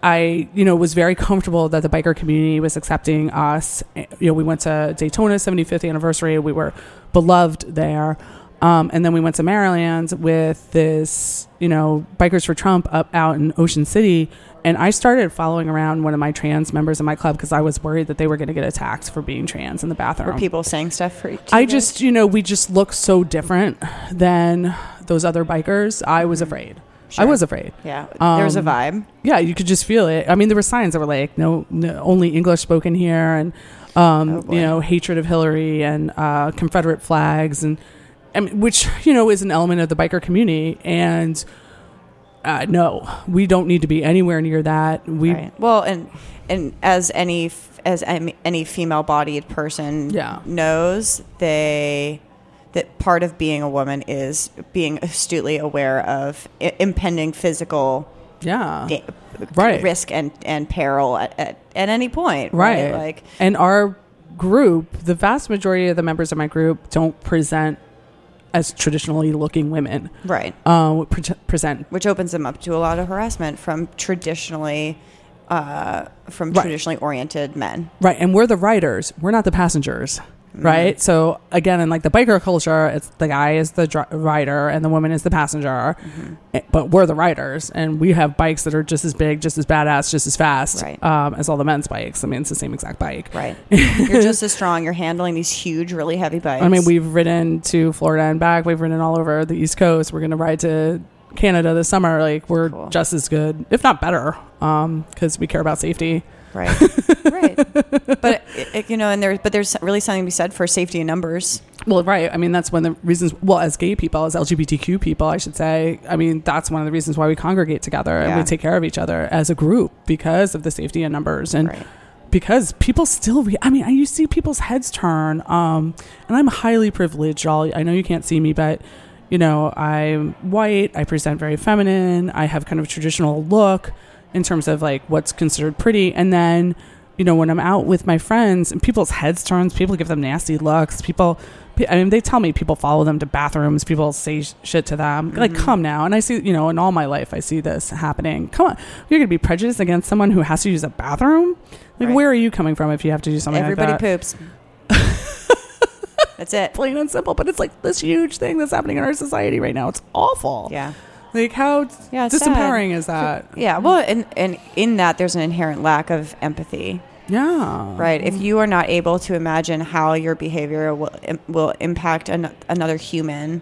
I, you know, was very comfortable that the biker community was accepting us. Eh, You know, we went to Daytona 75th anniversary. We were beloved there. Um, and then we went to Maryland with this, you know, Bikers for Trump up out in Ocean City. And I started following around one of my trans members in my club because I was worried that they were going to get attacked for being trans in the bathroom. Were people saying stuff for you? I just, you know, we just look so different than those other bikers. I was afraid. I was afraid. Yeah, there was a Um, vibe. Yeah, you could just feel it. I mean, there were signs that were like, no, no only English spoken here, and um, Oh, you know, hatred of Hillary and uh, Confederate flags, and mean, which you know is an element of the biker community. And uh, no, we don't need to be anywhere near that. We right. Well, and and as any as any any female-bodied person Yeah. knows, they that part of being a woman is being astutely aware of I- impending physical yeah, da- Right. risk and and peril at, at, at any point. right. Like and our group, the vast majority of the members of my group don't present as traditionally looking women. right, Uh, pre- present which opens them up to a lot of harassment from traditionally. Uh, from Right. traditionally oriented men. Right, and we're the riders. We're not the passengers. Mm-hmm. Right. So again, in like the biker culture, it's the guy is the dri- rider and the woman is the passenger. Mm-hmm. Eh, But we're the riders, and we have bikes that are just as big, just as badass, just as fast Right. um, as all the men's bikes. I mean, it's the same exact bike. Right. You're just as strong. You're handling these huge, really heavy bikes. I mean, we've ridden to Florida and back. We've ridden all over the East Coast. We're going to ride to Canada this summer. Like we're Cool. just as good, if not better, because we care about safety. Right, right. But it, it- you know, and there, but there's really something to be said for safety in numbers. Well, right. I mean, that's one of the reasons. Well, as gay people, as LGBTQ people, I should say. I mean, that's one of the reasons why we congregate together and we take care of each other as a group because of the safety in numbers and Right. because people still. Re- I mean, I you see people's heads turn. Um, and I'm highly privileged. Y'all, I know you can't see me, but you know, I'm white. I present very feminine. I have kind of a traditional look in terms of like what's considered pretty, and then you know, when I'm out with my friends and people's heads turns, people give them nasty looks. People, I mean, they tell me people follow them to bathrooms. People say sh- shit to them. Like, Mm-hmm. come now. And I see, you know, in all my life, I see this happening. Come on, you're gonna be prejudiced against someone who has to use a bathroom. Like, Right. where are you coming from if you have to do something Everybody like that? poops. That's it. Plain and simple. But it's like this huge thing that's happening in our society right now. It's awful. Yeah. Like, how Yeah, disempowering is that? Yeah. Well, and and in that, there's an inherent lack of empathy. Yeah. Right. If you are not able to imagine how your behavior will will impact an, another human,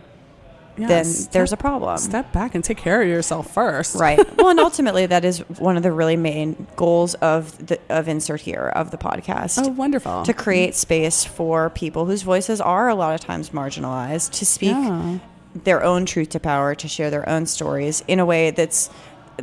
Yeah, then step- there's a problem. Step back and take care of yourself first. Right. Well, and ultimately, that is one of the really main goals of the of insert here of the podcast. Oh, wonderful. To create space for people whose voices are a lot of times marginalized to speak Yeah. Their own truth to power, to share their own stories in a way that's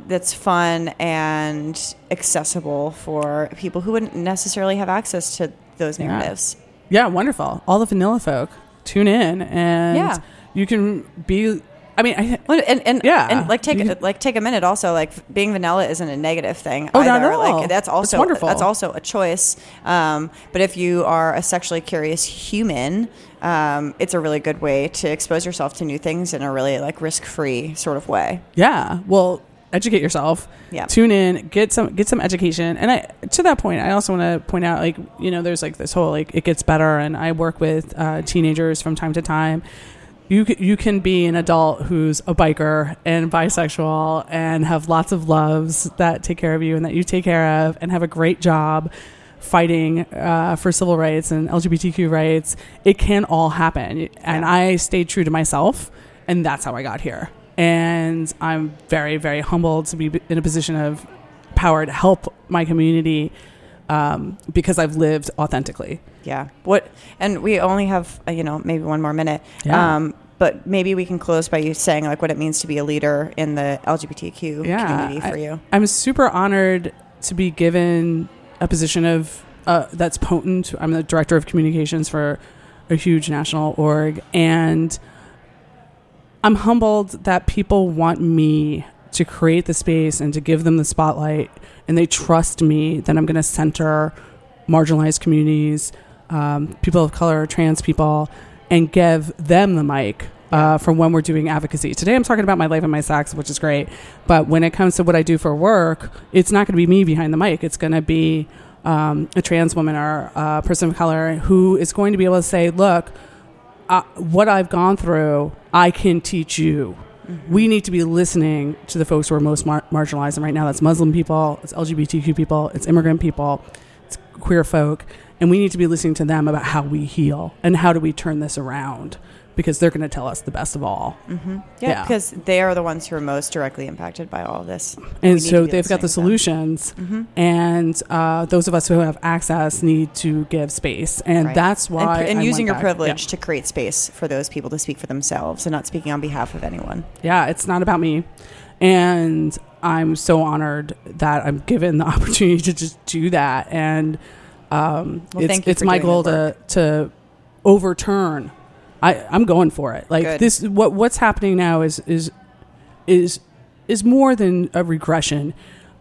that's fun and accessible for people who wouldn't necessarily have access to those Yeah. narratives. Yeah, wonderful. All the vanilla folk tune in and Yeah. you can be I mean, I, Well, and, and Yeah. and like take You- like take a minute. Also, like being vanilla isn't a negative thing. Oh, either. not at all. Like that's It's also wonderful. that's also a choice. Um, but if you are a sexually curious human, um, it's a really good way to expose yourself to new things in a really like risk free sort of way. yeah. Well, educate yourself. Yeah. Tune in, get some get some education. And I to that point, I also want to point out like, you know, there's like this whole like it gets better and I work with uh, teenagers from time to time. You you can be an adult who's a biker and bisexual and have lots of loves that take care of you and that you take care of and have a great job fighting uh, for civil rights and LGBTQ rights. It can all happen, and Yeah. I stayed true to myself, and that's how I got here. And I'm very very humbled to be in a position of power to help my community um, because I've lived authentically. Yeah. What? And we only have uh, you know maybe one more minute. Yeah. Um, but maybe we can close by you saying like what it means to be a leader in the LGBTQ Yeah, community for I- you. I'm super honored to be given a position of uh, that's potent. I'm the director of communications for a huge national org, and I'm humbled that people want me to create the space and to give them the spotlight, and they trust me that I'm going to center marginalized communities, um, people of color, trans people, and give them the mic uh, from when we're doing advocacy. Today, I'm talking about my life and my sex, which is great. But when it comes to what I do for work, it's not going to be me behind the mic. It's going to be um, a trans woman or a person of color who is going to be able to say, look, uh, what I've gone through, I can teach you. Mm-hmm. We need to be listening to the folks who are most mar- marginalized. And right now, that's Muslim people, it's LGBTQ people, it's immigrant people, it's queer folk. And we need to be listening to them about how we heal and how do we turn this around because they're going to tell us the best of all. Yeah, Yeah. because they are the ones who are most directly impacted by all of this. And so they've got the listening to them. solutions, and uh, those of us who have access need to give space, and Right. that's why. and, and using your back. privilege to create space for those people to speak for themselves and not speaking on behalf of anyone. Yeah. yeah, it's not about me, and I'm so honored that I'm given the opportunity to just do that, and um, Well, it's it's my goal to to overturn. I I'm going for it. Like Good. this, what what's happening now is is is is more than a regression.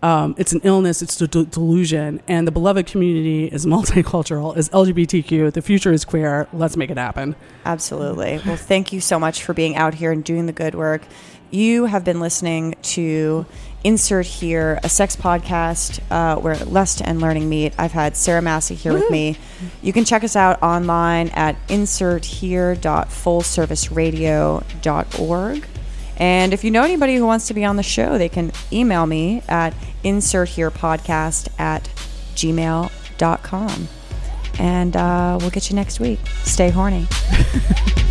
Um, it's an illness. It's a delusion, and the beloved community is multicultural, is LGBTQ. The future is queer. Let's make it happen. Absolutely. Well, thank you so much for being out here and doing the good work. You have been listening to Insert Here, a sex podcast uh, where lust and learning meet. I've had Sarah Massey here with me. You can check us out online at inserthere.fullserviceradio.org. And if you know anybody who wants to be on the show, they can email me at insertherepodcast at gmail.com. And uh, we'll get you next week. Stay horny.